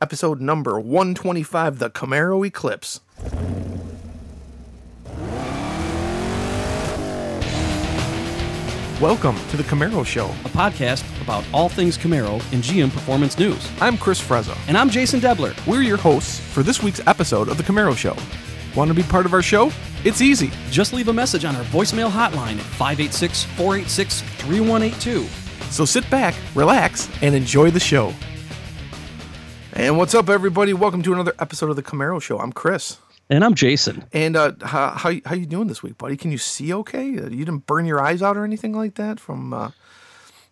episode number 125 The Camaro Eclipse. Welcome to The Camaro Show. a podcast about all things Camaro and GM Performance News. I'm Chris Frezza. And I'm Jason Debler. We're your hosts for this week's episode of The Camaro Show. Want to be part of our show? It's easy. Just leave a message on our voicemail hotline at 586 486 3182. So sit back, relax, and enjoy the show. And what's up, everybody? Welcome to another episode of The Camaro Show. I'm Chris. And I'm Jason. And uh, how, how how you doing this week, buddy? Can you see okay? Uh, You didn't burn your eyes out or anything like that from uh,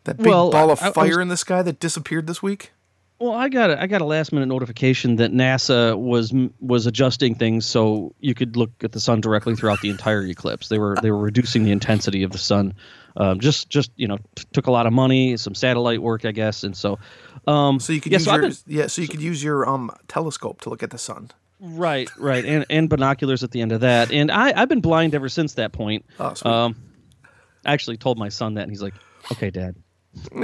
that big Well, ball of I- I fire was- in the sky that disappeared this week? Well, I got a, I got a last minute notification that NASA was was adjusting things so you could look at the sun directly throughout the entire eclipse. They were they were reducing the intensity of the sun. Um, just just you know t- took a lot of money, some satellite work, I guess, and so. Um, So you could yeah, use so your been- yeah, so you could use your um telescope to look at the sun. Right, right, and and binoculars at the end of that. And I I've been blind ever since that point. Oh, sweet. Um, I actually told my son that, and he's like, "Okay, Dad."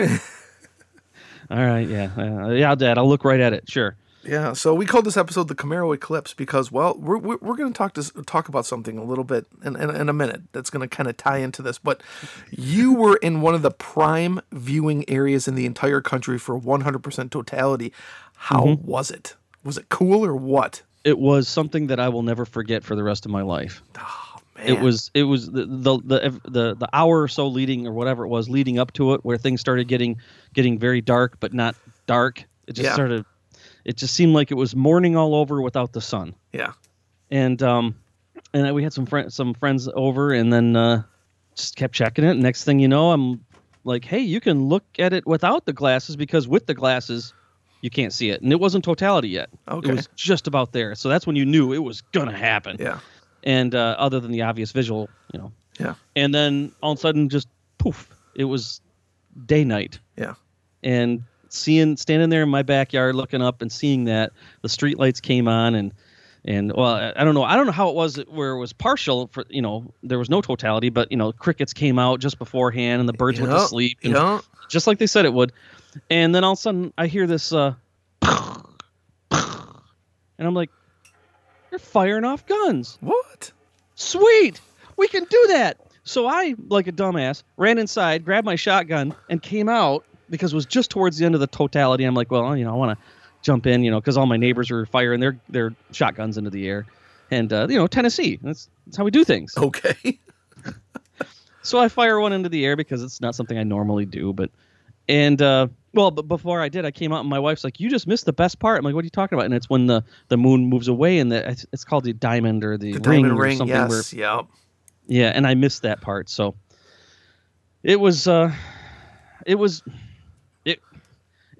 All right, yeah, uh, yeah, Dad. I'll look right at it. Sure. Yeah, so we called this episode the Camaro Eclipse because, well, we're we're, we're going to talk to talk about something a little bit in, in, in a minute that's going to kind of tie into this. But you were in one of the prime viewing areas in the entire country for 100% totality. How Mm-hmm. was it? Was it cool or what? It was something that I will never forget for the rest of my life. It Man. was it was the, the the the the hour or so leading or whatever it was leading up to it where things started getting getting very dark but not dark. It just Yeah. started. It just seemed like it was morning all over without the sun. Yeah, and um and we had some friends some friends over and then uh just kept checking it. Next thing you know i'm like hey you can look at it without the glasses because with the glasses you can't see it. And it wasn't totality yet. Okay. it was just about there. So that's when you knew it was gonna happen. Yeah, and uh, other than the obvious visual you know. Yeah, and then all of a sudden just poof it was day night. Yeah. and seeing standing there in my backyard looking up and seeing that the street lights came on and and well I- I don't know I don't know how it was where it was partial for you know there was no totality but you know crickets came out just beforehand and the birds went to sleep and Yeah, just like they said it would and then all of a sudden I hear this uh and I'm like you're firing off guns what? Sweet, we can do that. So I, like a dumbass, ran inside, grabbed my shotgun, and came out because it was just towards the end of the totality. I'm like, well, you know, I want to jump in, you know, because all my neighbors were firing their their shotguns into the air, and uh, you know, Tennessee, that's that's how we do things. Okay. So I fire one into the air because it's not something I normally do, but and uh, well, but before I did, I came out and my wife's like, "You just missed the best part." I'm like, "What are you talking about?" And it's when the the moon moves away and the it's, it's called the diamond or the, The ring diamond or ring. something where Yes. Yeah. yeah, and I missed that part. So it was uh it was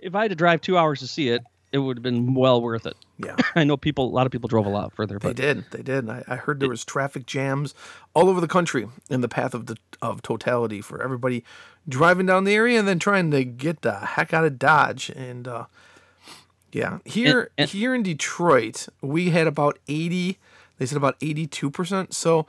if I had to drive 2 hours to see it, it would have been well worth it. Yeah. I know people a lot of people drove a lot further, They did. They did. I, I heard there was traffic jams all over the country in the path of the of totality for everybody driving down the area and then trying to get the heck out of Dodge. And uh, yeah, here and- here in Detroit, we had about eighty. They said about eighty two percent. So.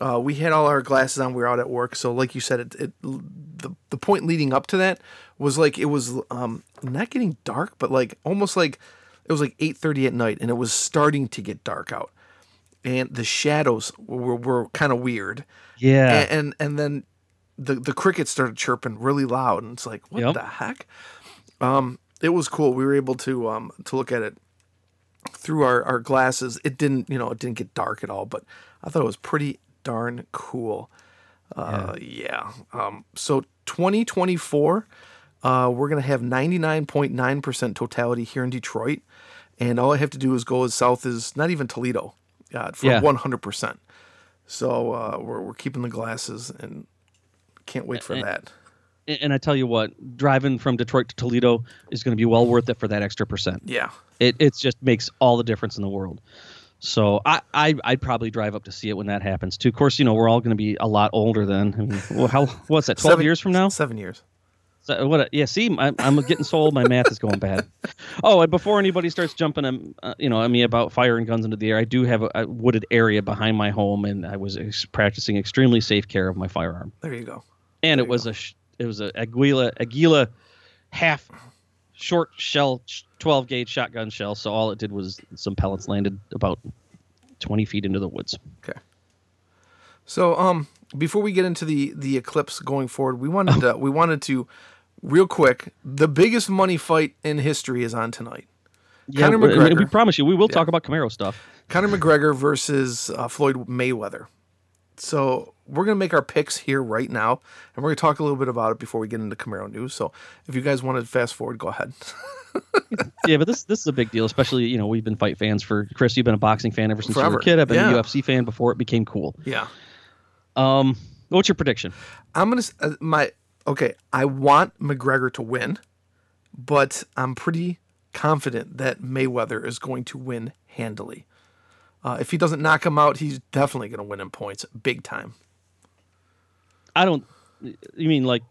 Uh, we had all our glasses on. We were out at work, so like you said, it, it the the point leading up to that was like it was um not getting dark, but like almost like it was like eight thirty at night, and it was starting to get dark out, and the shadows were, were kind of weird, yeah. and, and and then the the crickets started chirping really loud, and it's like what Yep. the heck? Um, it was cool. We were able to um to look at it through our, our glasses. It didn't you know it didn't get dark at all, but I thought it was pretty darn cool. Uh, yeah. Um, so 2024, uh, we're gonna have 99.9 percent totality here in Detroit, and all I have to do is go as south as not even Toledo, uh, for Yeah. 100 percent. So uh, we're we're keeping the glasses and can't wait for And- that. And and I tell you what, driving from Detroit to Toledo is going to be well worth it for that extra percent. Yeah. It it just makes all the difference in the world. So I, I I'd probably drive up to see it when that happens too. Of course, you know we're all going to be a lot older then. I mean, well, how what's that? Twelve Seven- years from now? Seven years. So what? Yeah. See, I'm, I'm getting so old. My math is going bad. Oh, and before anybody starts jumping, um, uh, you know, at me about firing guns into the air, I do have a, a wooded area behind my home, and I was ex- practicing extremely safe care of my firearm. There you go. And There it was a it was a Aguila Aguila half short shell, 12 gauge shotgun shell. So all it did was some pellets landed about 20 feet into the woods. Okay. So um before we get into the the eclipse going forward, we wanted to we wanted to real quick, the biggest money fight in history is on tonight. Yeah, Conor we- McGregor. we promise you, we will talk about Camaro stuff. Conor McGregor versus uh, Floyd Mayweather. So we're gonna make our picks here right now, and we're gonna talk a little bit about it before we get into Camaro news. So if you guys want to fast forward, go ahead. yeah, but this this is a big deal, especially you know we've been fight fans for Chris. You've been a boxing fan ever since you were a kid. I've been Yeah. a UFC fan before it became cool. yeah, Um, what's your prediction? I'm gonna uh, my okay. I want McGregor to win, but I'm pretty confident that Mayweather is going to win handily. Uh, if he doesn't knock him out, he's definitely going to win in points, big time. I don't. You mean like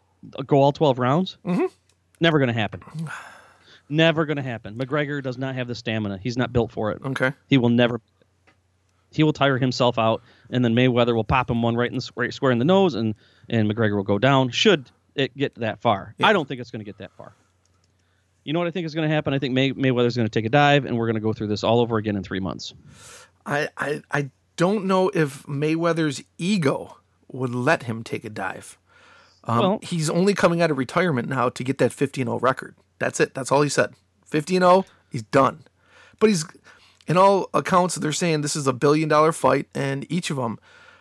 go all twelve rounds? Mm-hmm. Never going to happen. Never going to happen. McGregor does not have the stamina. He's not built for it. Okay. He will never. He will tire himself out, and then Mayweather will pop him one right in the right square in the nose, and and McGregor will go down. Should it get that far? Yeah. I don't think it's going to get that far. You know what I think is going to happen? I think May, Mayweather's going to take a dive, and we're going to go through this all over again in three months. I, I I don't know if Mayweather's ego would let him take a dive. Um, Well- he's only coming out of retirement now to get that 15-0 record. That's it. That's all he said. 15-0, he's done. But he's in all accounts they're saying this is a billion dollar fight and each of them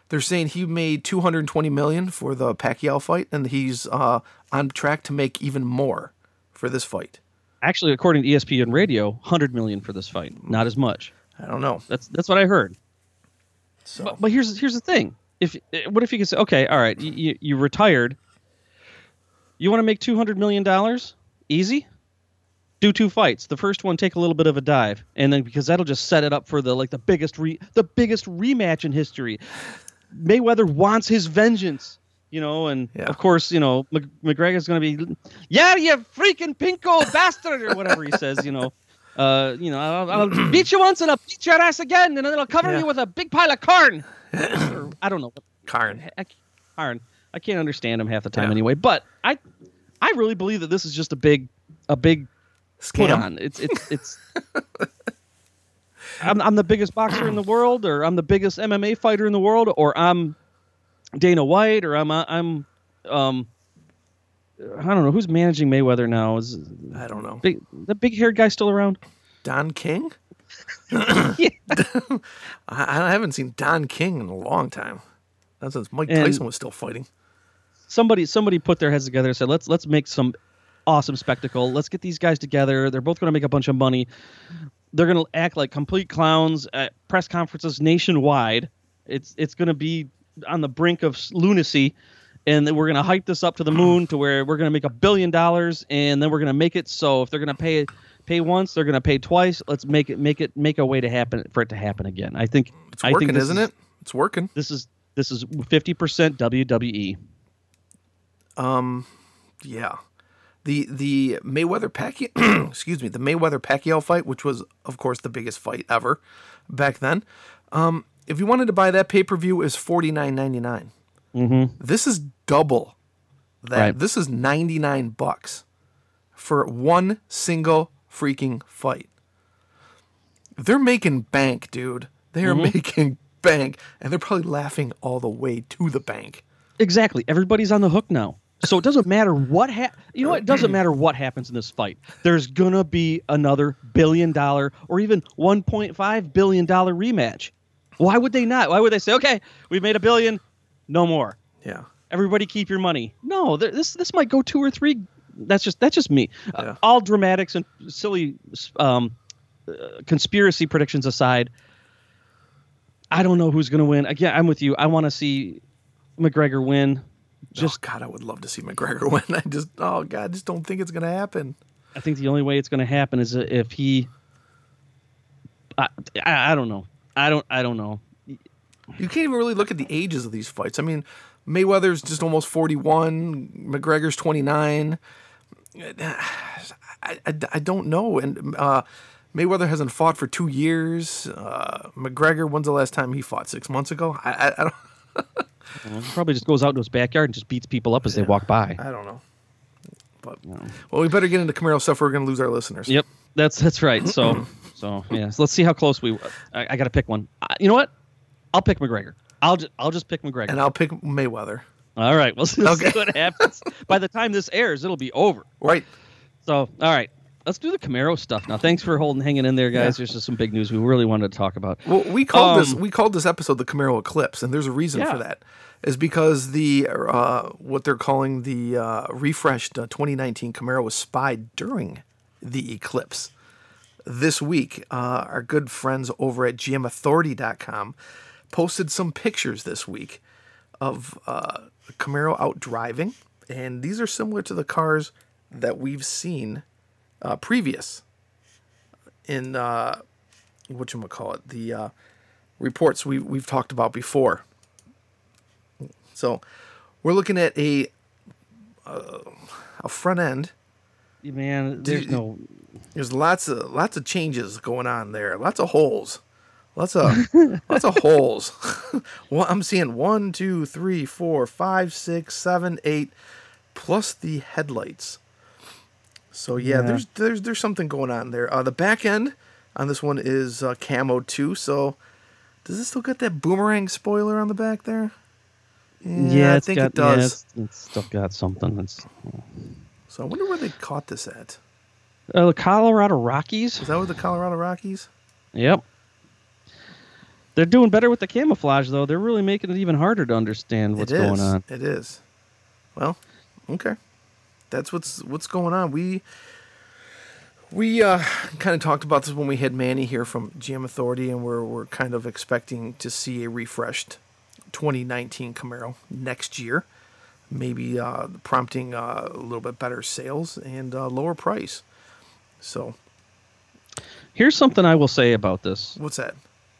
they're saying he made 220 million for the Pacquiao fight and he's uh, on track to make even more for this fight. Actually, according to ESPN Radio, hundred million for this fight, not as much. I don't know. That's that's what I heard. So But, but here's here's the thing. If what if you could say, okay, all right, you, you, retired. You want to make two hundred million dollars? Easy. Do two fights. The first one take a little bit of a dive, and then because that'll just set it up for the like the biggest re the biggest rematch in history. Mayweather wants his vengeance, you know, and Yeah. of course, you know, Mc, McGregor's going to be, yeah, you freaking pinko bastard or whatever he says, you know. Uh, you know, I'll, I'll beat you once and I'll beat your ass again, and then I'll cover Yeah. you with a big pile of corn. Or, I don't know. Karn. I, Karn. I can't understand him half the time Yeah. anyway. But I, I really believe that this is just a big, a big put Scam. on. It's it's it's. I'm I'm the biggest boxer in the world, or I'm the biggest MMA fighter in the world, or I'm Dana White, or I'm I'm um. I don't know who's managing Mayweather now. Is I don't know. big, the big haired guy still around? Don King? I, I haven't seen Don King in a long time. Not since Mike And- Tyson was still fighting. somebody somebody put their heads together and said let's let's make some awesome spectacle let's get these guys together they're both going to make a bunch of money they're going to act like complete clowns at press conferences nationwide it's it's going to be on the brink of lunacy and then we're going to hype this up to the moon to where we're going to make a billion dollars and then we're going to make it so if they're going to pay pay once they're going to pay twice let's make it make it make a way to happen for it to happen again i think It's I think working, isn't is- it? It's working. this is this is 50% wwe um Yeah. The the Mayweather Pacquiao excuse me, the Mayweather Pacquiao fight, which was of course the biggest fight ever back then. Um, if you wanted to buy that pay per view, is forty nine ninety nine. Mm-hmm. This is double that. Right. This is ninety nine bucks for one single freaking fight. They're making bank, dude. They are Mm-hmm. making bank, and they're probably laughing all the way to the bank. Exactly. Everybody's on the hook now. So it doesn't matter what ha- you know what? It doesn't matter what happens in this fight. There's gonna be another billion dollar or even 1.5 billion dollar rematch. Why would they not? Why would they say, "Okay, we've made a billion, no more. Yeah. Everybody keep your money." No, th- this this might go two or three. That's just that's just me. Uh, all dramatics and silly um, uh, conspiracy predictions aside, I don't know who's gonna win. Again, I'm with you. I want to see McGregor win. Just oh, God, I would love to see McGregor win. I just oh God, I just don't think it's gonna happen. I think the only way it's going to happen is if he. I, I, I don't know. I don't. I don't know. You can't even really look at the ages of these fights. I mean, Mayweather's just almost forty one, McGregor's twenty nine. I, I, I don't know, and uh, Mayweather hasn't fought for two years. Uh, McGregor, when's the last time he fought? Six months ago. I, I, I don't. Probably just goes out to his backyard and just beats people up as they walk by. I don't know. But well, we better get into Camaro stuff. Or we're going to lose our listeners. Yep, that's that's right. So so yeah, so let's see how close we. I, I got to pick one. Uh, you know what? I'll pick McGregor. I'll just I'll just pick McGregor. And I'll pick Mayweather. All right, we'll see Okay. what happens. By the time this airs, it'll be over. Right. So all right, let's do the Camaro stuff now. Thanks for holding hanging in there, guys. Yeah. There's just some big news we really wanted to talk about. Well, we called this Um, we called this episode the Camaro Eclipse, and there's a reason Yeah. for that. Is because the uh, what they're calling the uh, refreshed uh, 2019 Camaro was spied during the eclipse. This week, uh, our good friends over at GMAuthority.com posted some pictures this week of uh, Camaro out driving, and these are similar to the cars that we've seen uh, previous in uh, what you call it the uh, reports we we've talked about before. So we're looking at a uh, a front end. Man, there's no. There's lots of lots of changes going on there. Lots of holes. Lots of lots of holes. well, I'm seeing one, two, three, four, five, six, seven, eight, plus the headlights. So yeah, Yeah. there's there's there's something going on there. Uh, the back end on this one is uh, camo too. So does it still got that boomerang spoiler on the back there? Yeah, I think got, it does. Yeah, it's, it's still got something. It's So I wonder where they caught this at. uh, the Colorado Rockies. Is that with the Colorado Rockies? Yep. They're doing better with the camouflage, though. They're really making it even harder to understand what's going on. It is. Well, okay. That's what's what's going on. We we uh, kind of talked about this when we had Manny here from GM Authority, and we're we're kind of expecting to see a refreshed 2019 Camaro next year, maybe uh, prompting uh, a little bit better sales and uh, lower price. So, Here's something I will say about this. what's that?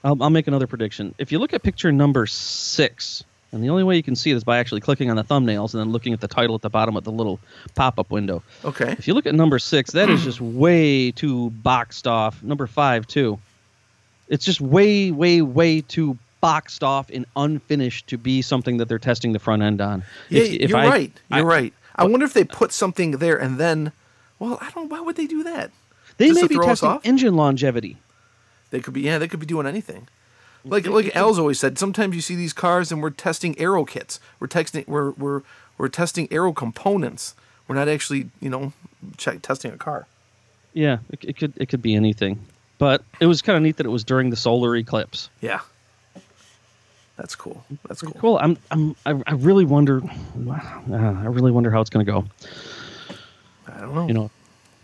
I'll, I'll make another prediction. If you look at picture number six, and the only way you can see it is by actually clicking on the thumbnails and then looking at the title at the bottom of the little pop-up window. Okay. If you look at number six, that is just way too boxed off. Number five too. It's just way, way, way too boxed off and unfinished to be something that they're testing the front end on. Yeah, If- if you're I- right. You're I- right. I wonder if they put something there and then, well, I don't. Know, why would they do that? They Just may be testing engine longevity. They could be yeah, they could be doing anything. Like like Al's always said, sometimes you see these cars and we're testing aero kits. We're testing we're we're we're testing aero components. We're not actually, you know, check testing a car. Yeah, it, it could it could be anything. But it was kind of neat that it was during the solar eclipse. Yeah. That's cool. That's cool. Cool. I'm I'm I, I really wonder. Uh, I really wonder how it's going to go. I don't know. You know,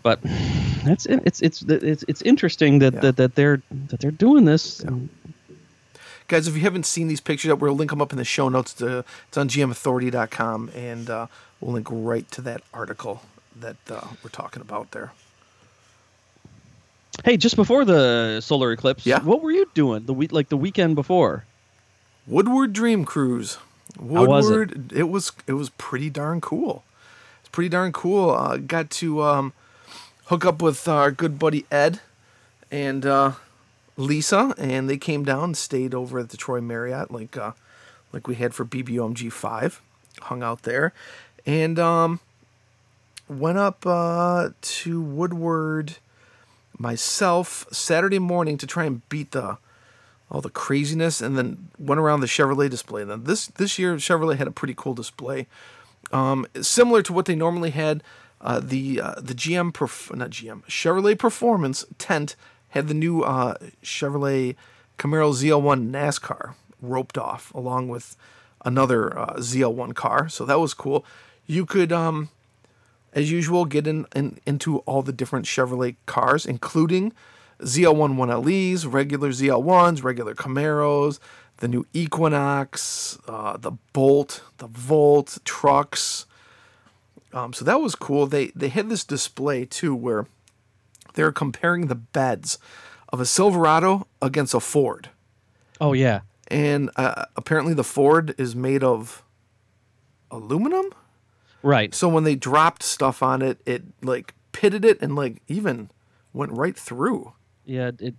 but it's it's it's it's it's interesting that Yeah. that, that they're that they're doing this. Guys, if you haven't seen these pictures, we'll link them up in the show notes. To, it's on gmauthority.com, and uh, we'll link right to that article that uh, we're talking about there. Hey, just before the solar eclipse, Yeah. what were you doing the week like the weekend before? Woodward Dream Cruise. How was it? Woodward. it? was it was pretty darn cool. It's pretty darn cool. Uh, got to um, hook up with our good buddy Ed and uh, Lisa, and they came down and stayed over at the Troy Marriott, like uh, like we had for BBOMG five. Hung out there, and um, went up uh, to Woodward myself Saturday morning to try and beat the all the craziness, and then went around the Chevrolet display. Then this this year Chevrolet had a pretty cool display, um, similar to what they normally had. Uh, the uh, the GM perf- not GM Chevrolet Performance tent had the new uh, Chevrolet Camaro ZL1 NASCAR roped off along with another uh, ZL1 car, so that was cool. You could um, as usual, get in, in into all the different Chevrolet cars, including ZL1 1LEs, regular ZL1s, regular Camaros, the new Equinox, uh, the Bolt, the Volt trucks. Um, so that was cool. They they had this display too where they're comparing the beds of a Silverado against a Ford, Oh yeah, and uh, apparently the Ford is made of aluminum. right. So when they dropped stuff on it, it like pitted it and like even went right through. Yeah, it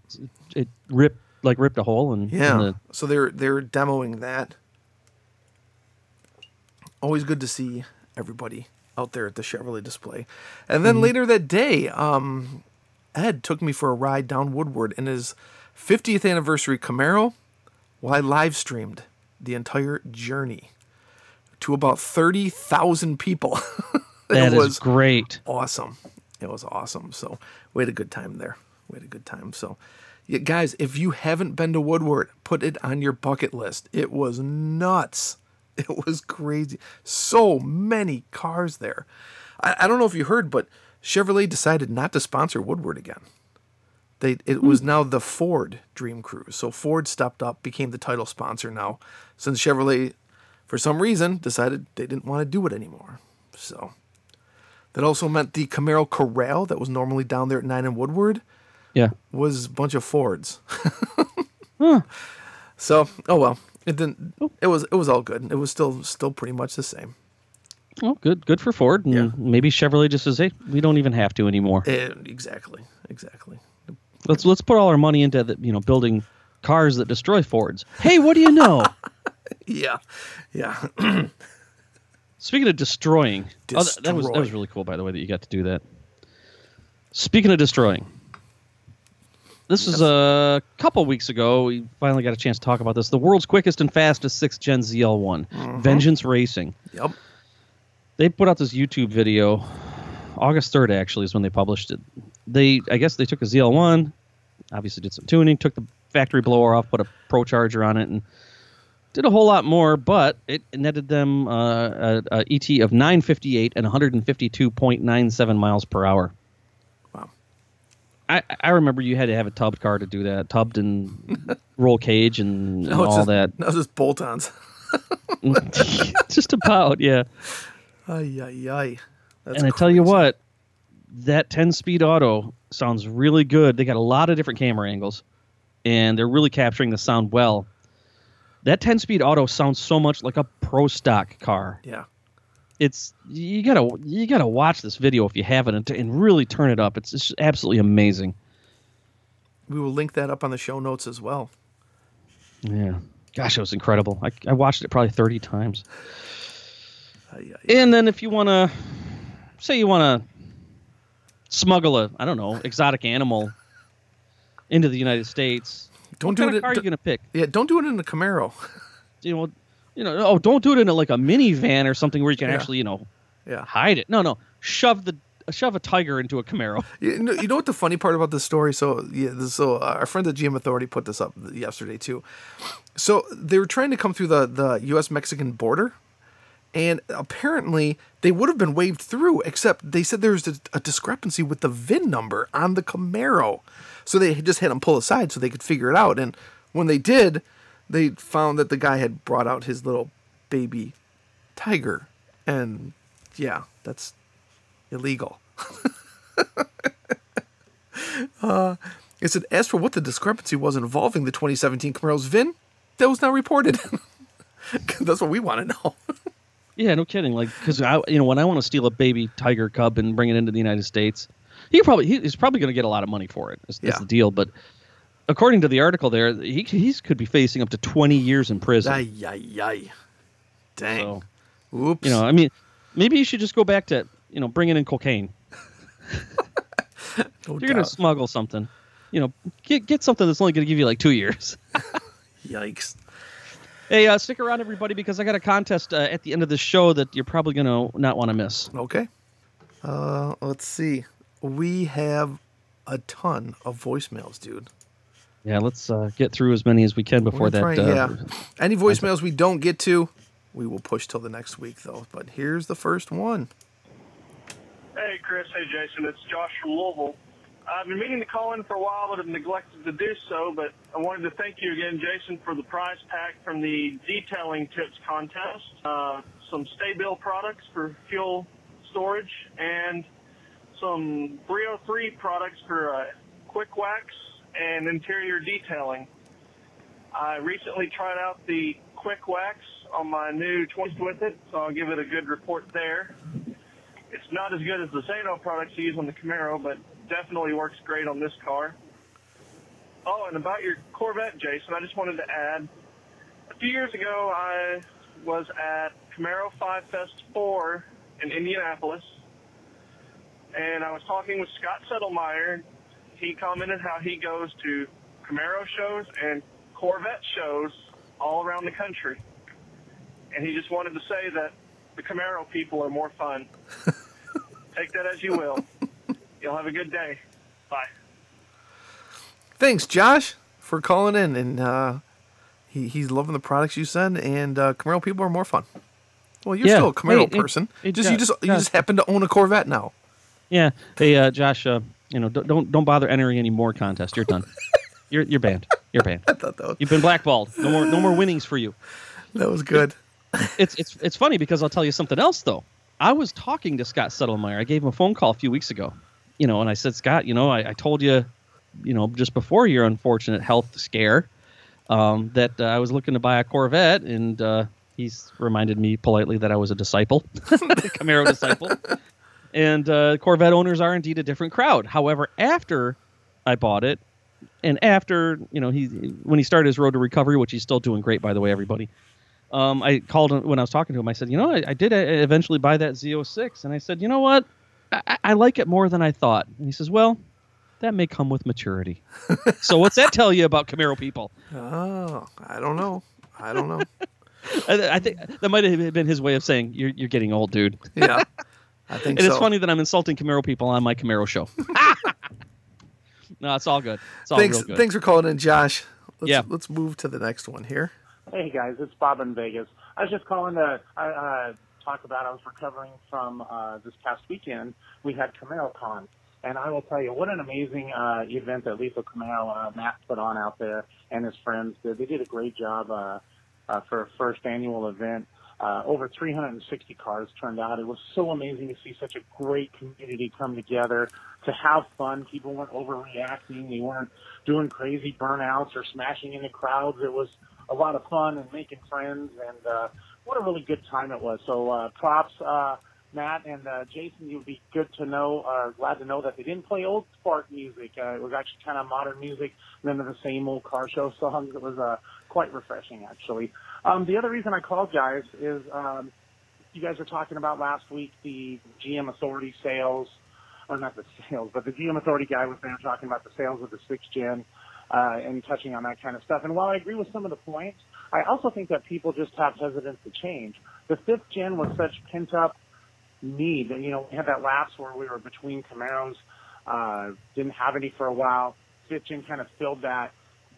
it, ripped like ripped a hole in Yeah. the So they're they're demoing that. Always good to see everybody out there at the Chevrolet display. And then later that day, um, Ed took me for a ride down Woodward in his 50th anniversary Camaro while I live streamed the entire journey to about 30,000 people. That was great. awesome. It was awesome. So we had a good time there. We had a good time. So, yeah, guys, if you haven't been to Woodward, put it on your bucket list. It was nuts. It was crazy. So many cars there. I, I don't know if you heard, but Chevrolet decided not to sponsor Woodward again. They it hmm. was now the Ford Dream Cruise. So Ford stepped up, became the title sponsor now, since Chevrolet, for some reason, decided they didn't want to do it anymore. So that also meant the Camaro Corral that was normally down there at Nine and Woodward Yeah. was a bunch of Fords. So oh well, it didn't. It was it was all good. It was still still pretty much the same. Oh, good. Good for Ford. And Yeah. maybe Chevrolet just says, "Hey, we don't even have to anymore. Eh, exactly, exactly. Let's let's put all our money into the, you know building cars that destroy Fords." Hey, what do you know? Yeah, yeah. Speaking of destroying, oh, that, that was that was really cool, by the way, that you got to do that. Speaking of destroying, this is a couple weeks ago. We finally got a chance to talk about this. The world's quickest and fastest sixth gen ZL1, Mm-hmm. Vengeance Racing. yep. They put out this YouTube video. August third, actually, is when they published it. They, I guess, they took a ZL1, obviously did some tuning, took the factory blower off, put a Pro Charger on it, and did a whole lot more. But it netted them uh, a, a ET of 958 and 152.97 miles per hour. I, I remember you had to have a tubbed car to do that, tubbed and roll cage and, and No, it's all just, that. No, just bolt-ons. Just about, yeah. Ay ay ay. That's and I tell you what, that 10 speed auto sounds really good. They got a lot of different camera angles and they're really capturing the sound well. That 10 speed auto sounds so much like a pro stock car. Yeah. It's you got to you got to watch this video if you haven't and, and really turn it up. It's just absolutely amazing. We will link that up on the show notes as well. Yeah. Gosh, it was incredible. I, I watched it probably 30 times. Ay, ay, And then if you want to say you want to smuggle a, I don't know, exotic animal into the United States, Don't do it. car are you going to pick? yeah, don't do it in a Camaro. You know, you know, oh, don't do it in a, like a minivan or something where you can Yeah. actually, you know, Yeah. hide it. No, no, shove the shove a tiger into a Camaro. You know, you know what the funny part about this story? So yeah, this, so uh, our friend at GM Authority put this up yesterday too. So they were trying to come through the the U.S. Mexican border, and apparently they would have been waved through, except they said there was a, a discrepancy with the VIN number on the Camaro, so they just had them pull aside so they could figure it out. And when they did, they found that the guy had brought out his little baby tiger, and yeah, that's illegal. Uh, it said, as for what the discrepancy was involving the 2017 Camaro's VIN, that was not reported. That's what we want to know. Yeah, no kidding. Like, because I, you know, when I want to steal a baby tiger cub and bring it into the United States, he probably he's probably going to get a lot of money for it. That's, that's the deal. But according to the article there, he he's could be facing up to twenty years in prison. ay, ay, ay. Dang. So, Oops. you know, I mean, maybe you should just go back to you know bringing in cocaine. no you're going to smuggle something, you know, get get something that's only going to give you like two years. Yikes. hey, uh, stick around, everybody, because I got a contest uh, at the end of the show that you're probably going to not want to miss. Okay. Uh, let's see. We have a ton of voicemails, dude. Yeah, let's uh, get through as many as we can before that. trying- uh, yeah. Any voicemails we don't get to, we will push till the next week, though. But here's the first one. Hey, Chris. Hey, Jason. It's Josh from Louisville. I've been meaning to call in for a while, but have neglected to do so. But I wanted to thank you again, Jason, for the prize pack from the detailing tips contest. Uh, some STA-BIL products for fuel storage and some 303 products for uh, quick wax and interior detailing. I recently tried out the quick wax on my new 20s with it, so I'll give it a good report there. It's not as good as the Zaino products you use on the Camaro, but definitely works great on this car. Oh, and about your Corvette, Jason, I just wanted to add. A few years ago, I was at Camaro 5 Fest 4 in Indianapolis, and I was talking with Scott Settlemire. He commented how he goes to Camaro shows and Corvette shows all around the country, and he just wanted to say that the Camaro people are more fun. Take that as you will. You'll have a good day. Bye. Thanks, Josh, for calling in, and uh, he, he's loving the products you send. And uh, Camaro people are more fun. Well, you're Yeah. still a Camaro Hey, hey, person. hey, just you Josh, just you just happen to own a Corvette now. Yeah. Hey, uh, Josh. You know, don't, don't bother entering any more contests. You're done. you're you're banned. You're banned. I thought that was, You've been blackballed. No more no more winnings for you. that was good. It's it's it's funny because I'll tell you something else though. I was talking to Scott Settlemire. I gave him a phone call a few weeks ago. You know, and I said, Scott, you know, I, I told you, you know, just before your unfortunate health scare, um, that uh, I was looking to buy a Corvette, and uh, he's reminded me politely that I was a disciple, Camaro disciple. And uh, Corvette owners are indeed a different crowd. However, after I bought it, and after you know he when he started his road to recovery, which he's still doing great by the way, everybody. Um, I called him when I was talking to him. I said, you know, I, I did uh, eventually buy that Z06, and I said, you know what, I, I- I like it more than I thought. And he says, well, that may come with maturity. so what's that tell you about Camaro people? Oh, I don't know. I don't know. I, I think that might have been his way of saying you're you're getting old, dude. yeah, I think And so. it's funny that I'm insulting Camaro people on my Camaro show. no, it's all good. It's all thanks, real good. thanks for calling in, Josh. Let's, Yeah. let's move to the next one here. Hey guys, it's Bob in Vegas. I was just calling to uh, uh, talk about. I was recovering from uh, this past weekend. We had Camaro Con, and I will tell you what an amazing uh, event that Lethal Camaro uh, Matt put on out there and his friends did. They did a great job uh, uh, for a first annual event. Uh, over 360 cars turned out. It was so amazing to see such a great community come together to have fun. People weren't overreacting. They weren't doing crazy burnouts or smashing into crowds. It was a lot of fun and making friends and uh, what a really good time it was. So uh, props, uh, Matt and uh, Jason. You'd be good to know, uh, glad to know that they didn't play old Spark music. Uh, it was actually kind of modern music, none of the same old car show songs. It was uh, quite refreshing, actually. Um, the other reason I called, guys, is um, you guys were talking about last week the GM Authority sales, or not the sales, but the GM Authority guy was there talking about the sales of the sixth gen uh, and touching on that kind of stuff. And while I agree with some of the points, I also think that people just have hesitance to change. The fifth gen was such pent up need. You know, we had that lapse where we were between Camaros, uh, didn't have any for a while. Gen kind of filled that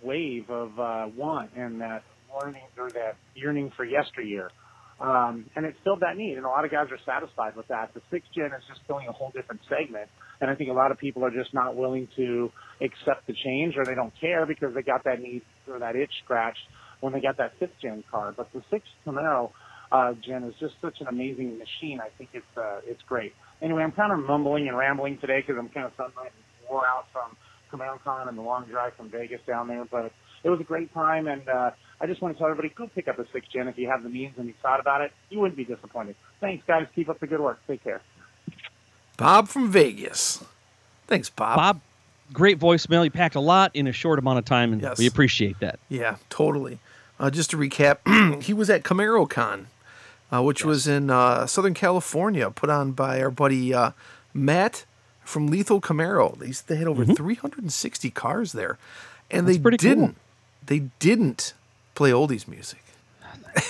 wave of uh, want and that learning or that yearning for yesteryear. Um, and it filled that need, and a lot of guys are satisfied with that. The sixth gen is just filling a whole different segment, and I think a lot of people are just not willing to accept the change, or they don't care because they got that need or that itch scratched when they got that fifth gen car. But the sixth Camaro uh, gen is just such an amazing machine. I think it's uh, it's great. Anyway, I'm kind of mumbling and rambling today because I'm kind of sunlight and wore out from CamaroCon and the long drive from Vegas down there, but it was a great time, and uh, I just want to tell everybody, go pick up a six gen if you have the means and you thought about it. You wouldn't be disappointed. Thanks, guys. Keep up the good work. Take care. Bob from Vegas. Thanks, Bob. Bob, great voicemail. You packed a lot in a short amount of time, and Yes. we appreciate that. Yeah, totally. Uh, just to recap, he was at CamaroCon, uh, which was in uh, Southern California, put on by our buddy uh, Matt from Lethal Camaro. They, they had over 360 cars there, and Mm-hmm. That's they didn't. They didn't play oldies music.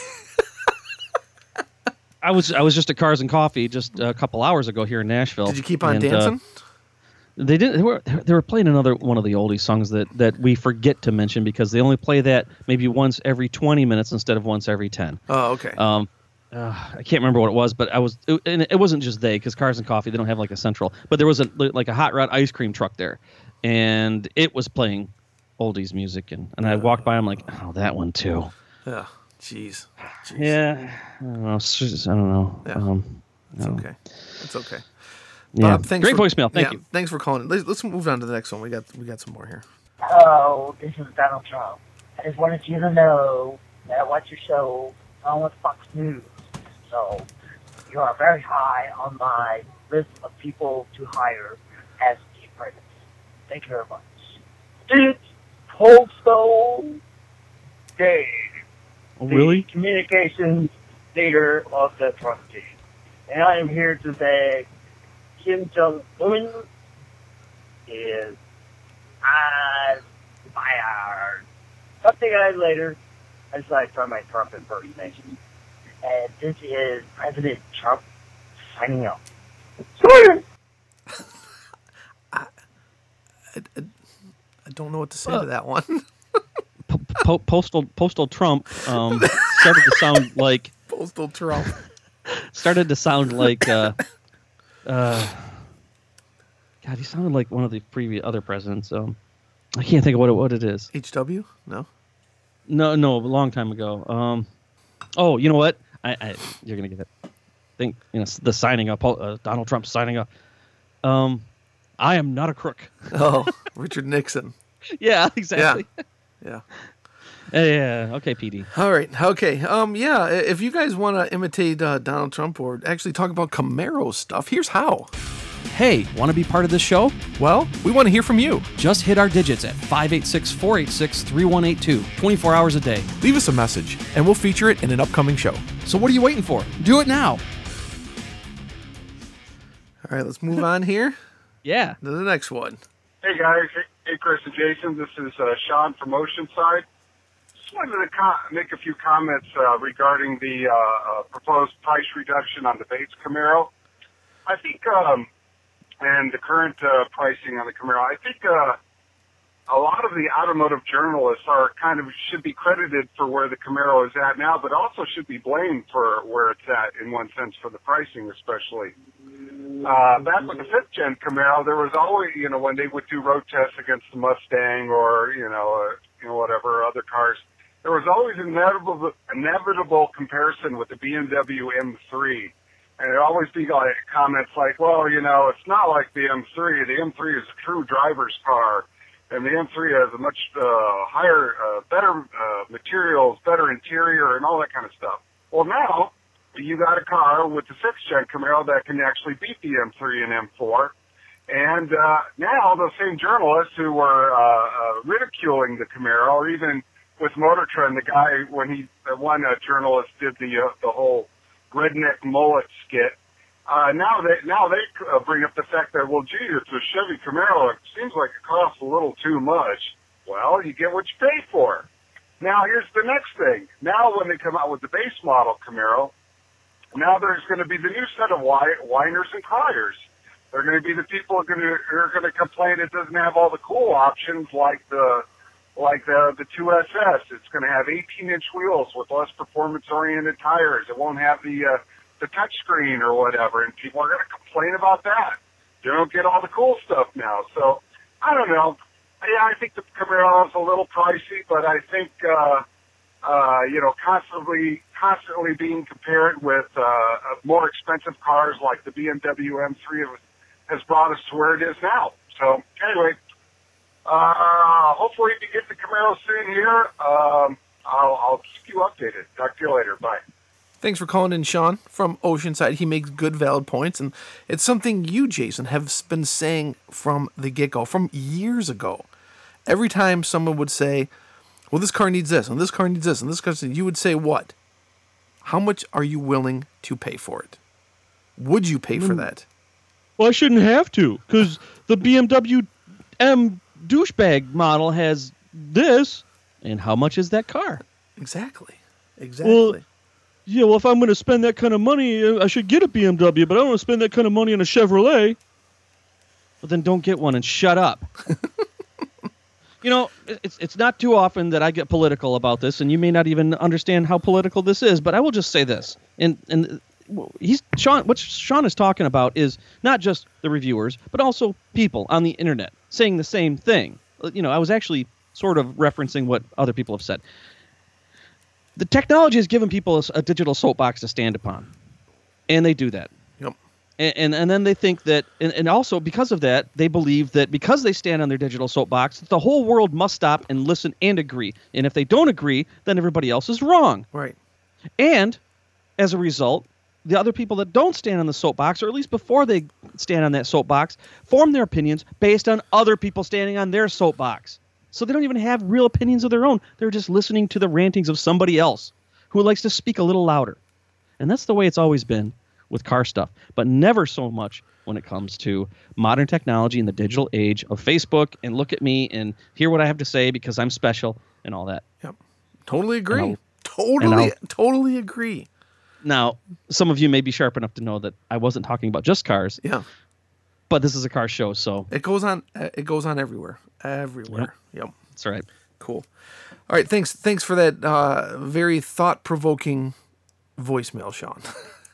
I was I was just at Cars and Coffee just a couple hours ago here in Nashville. Did you keep on and, uh, dancing? they did. They were they were playing another one of the oldie songs that that we forget to mention because they only play that maybe once every twenty minutes instead of once every ten. oh, okay. Um, uh, I can't remember what it was, but I was, it, and it wasn't just they because Cars and Coffee they don't have like a central, but there was a like a hot rod ice cream truck there, and it was playing oldies music, and and I walked by, I'm like, oh, that one too. yeah. Jeez. Jeez. Yeah, I don't know. it's just- I don't know. Yeah. Um, It's no. okay. It's okay. Yeah. Bob, thanks Great for, voicemail. Thank yeah, you. Thanks for calling. Let's, let's move on to the next one. We got we got some more here. Hello, this is Donald Trump. I just wanted you to know that I watch your show on with Fox News. So you are very high on my list of people to hire as the apprentice. Thank you very much. It's Postal Dave, Oh, the really? communications leader of the Trump and I am here to say Kim Jong Un is on fire. Something I later. I just like try my Trump impersonation. And this is President Trump signing off. Sorry. I don't know what to say to that one. Po- po- postal postal Trump um, started to sound like Postal Trump. started to sound like uh, uh, God, he sounded like one of the previous other presidents. Um, I can't think of what it, what it is. HW? No. No, no, a long time ago. Um, oh, you know what? I, I you're gonna get it. Think you know the signing up. Uh, Donald Trump signing up. Um, I am not a crook. Oh, Richard Nixon. yeah, exactly. Yeah. Yeah. yeah. Okay, PD. All right. Okay. Um. Yeah. If you guys want to imitate uh, Donald Trump or actually talk about Camaro stuff, here's how. Hey, want to be part of this show? Well, we want to hear from you. Just hit our digits at 586 486 3182, 24 hours a day. Leave us a message, and we'll feature it in an upcoming show. So what are you waiting for? Do it now. All right. Let's move on here Yeah. to the next one. Hey guys, hey, hey Chris and Jason, this is uh, Sean from Oceanside. Just wanted to co- make a few comments uh, regarding the uh, uh, proposed price reduction on the Bates Camaro. I think, um, and the current uh, pricing on the Camaro, I think uh, a lot of the automotive journalists are kind of should be credited for where the Camaro is at now, but also should be blamed for where it's at in one sense for the pricing, especially uh, back with the fifth gen Camaro, there was always, you know, when they would do road tests against the Mustang or, you know, uh, you know, whatever other cars, there was always inevitable, inevitable comparison with the BMW M3. And it'd always be like comments like, well, you know, it's not like the M3. The M3 is a true driver's car. And the M3 has a much, uh, higher, uh, better, uh, materials, better interior and all that kind of stuff. Well, now, you got a car with the sixth gen Camaro that can actually beat the M3 and M4. And uh, now those same journalists who were uh, uh, ridiculing the Camaro, or even with Motor Trend, the guy when he the one uh, journalist did the uh, the whole redneck mullet skit. Uh, now they now they uh, bring up the fact that well, gee, it's a Chevy Camaro. It seems like it costs a little too much. Well, you get what you pay for. Now here's the next thing. Now when they come out with the base model Camaro, now there's going to be the new set of whi- whiners and criers. They're going to be the people are going to, who are going to complain it doesn't have all the cool options like the like the the 2SS. It's going to have 18 inch wheels with less performance oriented tires. It won't have the uh, the touch screen or whatever, and people are going to complain about that. They don't get all the cool stuff now. So I don't know. Yeah, I think the Camaro is a little pricey, but I think. uh uh, you know, constantly, constantly being compared with uh, uh, more expensive cars like the BMW M3 has brought us to where it is now. So anyway, uh, hopefully we get the Camaro soon here. Um, I'll, I'll keep you updated. Talk to you later. Bye. Thanks for calling in, Sean from Oceanside. He makes good, valid points, and it's something you, Jason, have been saying from the get go, from years ago. Every time someone would say, "Well, this car needs this, and this car needs this, and this car," needs-" you would say, "What? How much are you willing to pay for it? Would you pay for that?" Well, I shouldn't have to, because the BMW M douchebag model has this. And how much is that car? Exactly. Exactly. Well, Yeah, well, if I'm going to spend that kind of money, I should get a BMW, but I don't want to spend that kind of money on a Chevrolet. Well, then don't get one and shut up. you know, it's it's not too often that I get political about this, and you may not even understand how political this is, but I will just say this. And and he's Sean. What Sean is talking about is not just the reviewers, but also people on the internet saying the same thing. Uh, you know, I was actually sort of referencing what other people have said the technology has given people a, a digital soapbox to stand upon, and they do that. Yep. And, and and then they think that, and, and also because of that, they believe that because they stand on their digital soapbox, that the whole world must stop and listen and agree. And if they don't agree, then everybody else is wrong. Right. And as a result, the other people that don't stand on the soapbox, or at least before they stand on that soapbox, form their opinions based on other people standing on their soapbox. So they don't even have real opinions of their own. They're just listening to the rantings of somebody else who likes to speak a little louder. And that's the way it's always been with car stuff, but never so much when it comes to modern technology in the digital age of Facebook and look at me and hear what I have to say because I'm special and all that. Yep. Totally agree. Totally, totally agree. Now, some of you may be sharp enough to know that I wasn't talking about just cars, Yeah. but this is a car show, so It goes on. uh, It goes on everywhere. Everywhere. Yep. that's all right. Cool. All right. Thanks. Thanks for that uh, very thought provoking voicemail, Sean.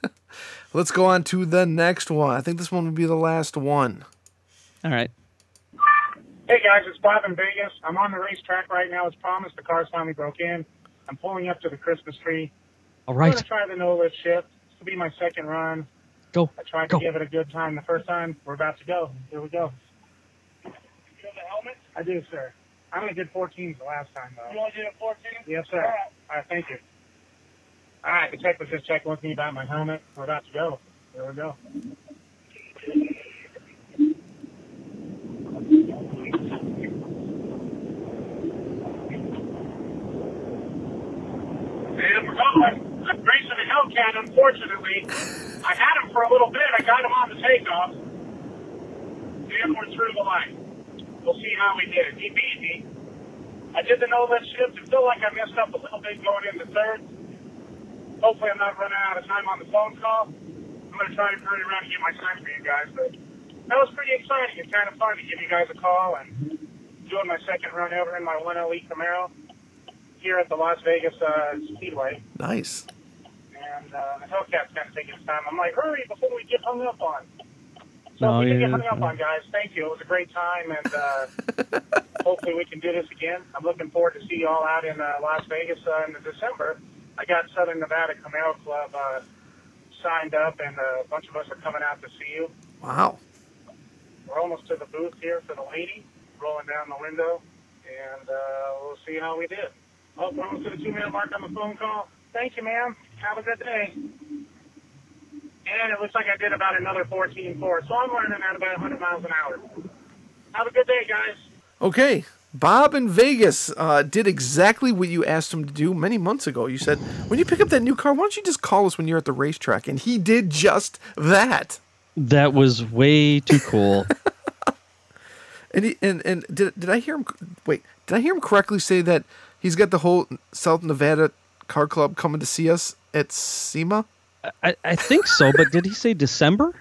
Let's go on to the next one. I think this one will be the last one. All right. Hey guys, it's Bob in Vegas. I'm on the racetrack right now. As promised, the car's finally broke in. I'm pulling up to the Christmas tree. All I'm gonna try the no lift shift. This will be my second run. Go. I tried Go. to give it a good time the first time. We're about to go. Here we go. You have the helmet? I do, sir. I only did 14s the last time though. You only did a 14? Yes, sir. All right. All right, thank you. All right, the tech was just checking with me about my helmet. We're about to go. Here we go. And we're going. I'm racing Hellcat, unfortunately. I had him for a little bit. I got him on the takeoff. And we're through the line. We'll see how we did. He beat me. I did the no lift shift. I feel like I messed up a little bit going into third. Hopefully I'm not running out of time on the phone call. I'm going to try to hurry around and get my time for you guys. But that was pretty exciting. It's kind of fun to give you guys a call and doing my second run ever in my 1LE Camaro here at the Las Vegas uh, Speedway. Nice. And uh, the Hellcat's kind of taking its time. I'm like, hurry before we get hung up on. So No, we yeah, get hung up on, guys, thank you. It was a great time, and uh, hopefully we can do this again. I'm looking forward to see you all out in uh, Las Vegas uh, in December. I got Southern Nevada Camaro Club uh, signed up, and uh, a bunch of us are coming out to see you. Wow. We're almost to the booth here for the lady, rolling down the window, and uh, we'll see how we did. Oh, we're almost to the two-minute mark on the phone call. Thank you, ma'am. Have a good day. And it looks like I did about another 14.4, so I'm running at about 100 miles an hour. Have a good day, guys. Okay. Bob in Vegas uh, did exactly what you asked him to do many months ago. You said, when you pick up that new car, why don't you just call us when you're at the racetrack? And he did just that. That was way too cool. And he, and and did did I hear him? Wait, did I hear him correctly say that he's got the whole South Nevada Car Club coming to see us at SEMA? I, I think so, but did he say December?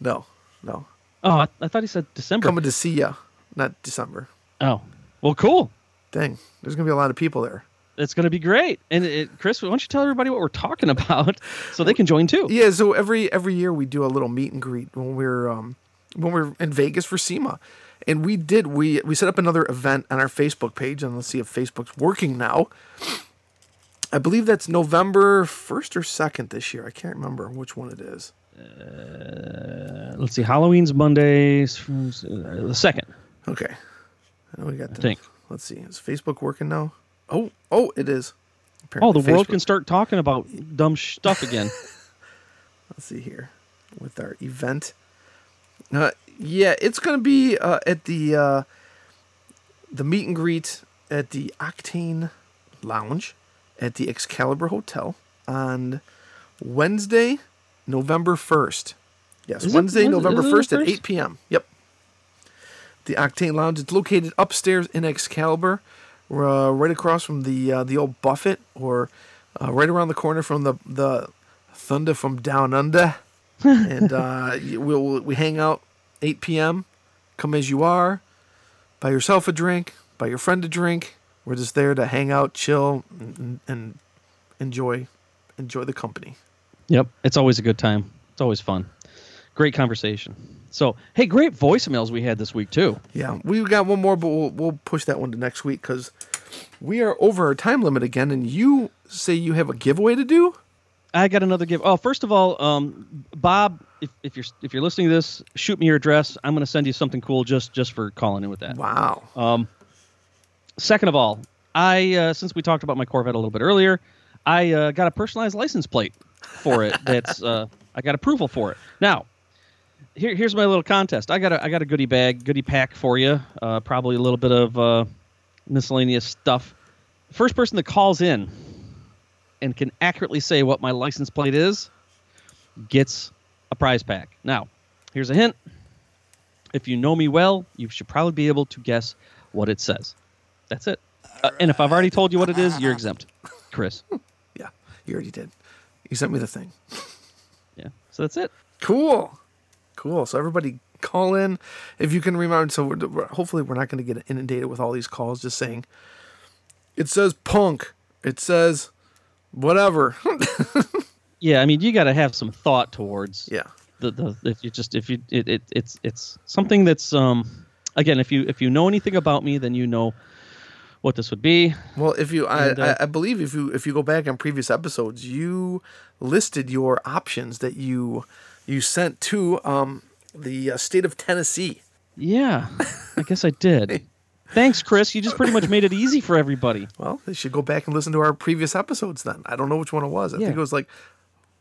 No, no, Oh, I, I thought he said December. coming to see ya, not December. Oh, well, cool. Dang, there's gonna be a lot of people there. It's going to be great. And it, Chris, why don't you tell everybody what we're talking about so they can join too? Yeah, so every every year we do a little meet and greet when we're um when we're in Vegas for SEMA. And we did we we set up another event on our Facebook page and let's see if Facebook's working now. I believe that's November 1st or 2nd this year. I can't remember which one it is. Uh, let's see. Halloween's Mondays, uh, the second. Okay. I know we got the, think. Let's see. Is Facebook working now? Oh, oh, it is. Oh, the Apparently world can start talking about dumb stuff again. Let's see here with our event. Uh, yeah, it's going to be uh, at the uh, the meet and greet at the Octane Lounge at the Excalibur Hotel on Wednesday, November first. Yes, Is Wednesday, it- November is it the first at eight p.m. Yep. The Octane Lounge. It's located upstairs in Excalibur, uh, right across from the uh, the old Buffett, or uh, right around the corner from the the Thunder from Down Under. and uh, you- we'll we hang out 8 p.m. Come as you are. Buy yourself a drink. Buy your friend a drink. We're just there to hang out, chill, and, and enjoy enjoy the company. Yep, it's always a good time. It's always fun. Great conversation. So, hey, great voicemails we had this week too. Yeah, we got one more, but we'll we'll push that one to next week because we are over our time limit again. And you say you have a giveaway to do. I got another give. Oh, first of all, um, Bob, if, if you're if you're listening to this, shoot me your address. I'm going to send you something cool just just for calling in with that. Wow. Um, second of all, I uh, since we talked about my Corvette a little bit earlier, I uh, got a personalized license plate for it. That's uh, I got approval for it. Now, here, here's my little contest. I got a I got a goodie bag, goodie pack for you. Uh, probably a little bit of uh, miscellaneous stuff. First person that calls in and can accurately say what my license plate is gets a prize pack. Now, here's a hint. If you know me well, you should probably be able to guess what it says. That's it. Uh, and if I've already told you what it is, you're exempt, Chris. Yeah, you already did. You sent me the thing. Yeah. So that's it. Cool. Cool. So everybody call in if you can remember. So we're, we're- hopefully we're not going to get inundated with all these calls just saying it says punk. It says whatever. Yeah, I mean, you got to have some thought towards yeah. the, the if you just if you it, it it's it's something that's um again if you if you know anything about me then you know what this would be. Well, if you, I, uh, I, I believe if you if you go back on previous episodes, you listed your options that you you sent to um the uh, state of Tennessee. Yeah, I guess I did. Thanks, Chris. You just pretty much made it easy for everybody. Well, they should go back and listen to our previous episodes then. I don't know which one it was. I Yeah. think it was like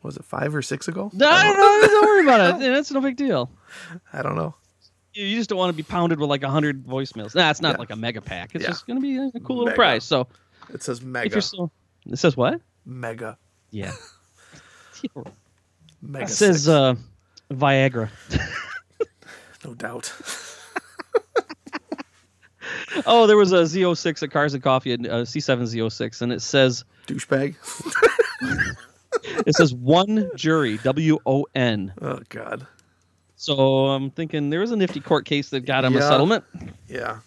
was it five or six ago? No, no, no, don't worry about it. That's no big deal. I don't know. You just don't want to be pounded with like hundred voicemails. Nah, it's not Yeah. like a mega pack. It's Yeah. just gonna be a, a cool little Mega. prize. So It says mega, still, it says what? mega, Yeah, mega. it says uh, Viagra. no doubt. Oh, there was a Z06 at Cars and Coffee, and uh, C7 Z06, and it says Douchebag. it says one jury, W O N. Oh God. So I'm thinking there was a nifty court case that got him a settlement. Yeah.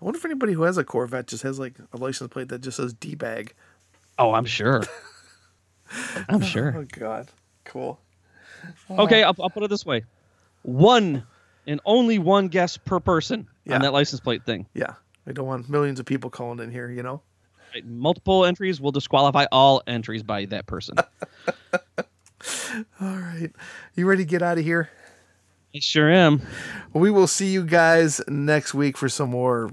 I wonder if anybody who has a Corvette just has like a license plate that just says D bag. Oh, I'm sure. I'm sure. Oh. God. Cool. Okay, I'll, I'll put it this way: one and only one guess per person Yeah. on that license plate thing. Yeah. I don't want millions of people calling in here, you know? Right, Multiple entries will disqualify all entries by that person. All right. You ready to get out of here? I sure am. We will see you guys next week for some more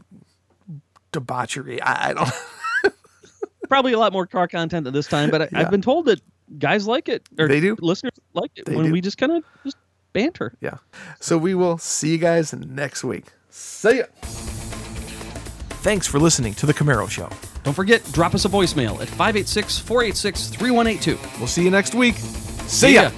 debauchery. I, I don't Probably a lot more car content than this time, but I, Yeah. I've been told that guys like it, or They do? listeners like it They when do. we just kind of just banter. Yeah. So we will see you guys next week. See ya. Thanks for listening to The Camaro Show. Don't forget, drop us a voicemail at 586 486 3182. We'll see you next week. See ya.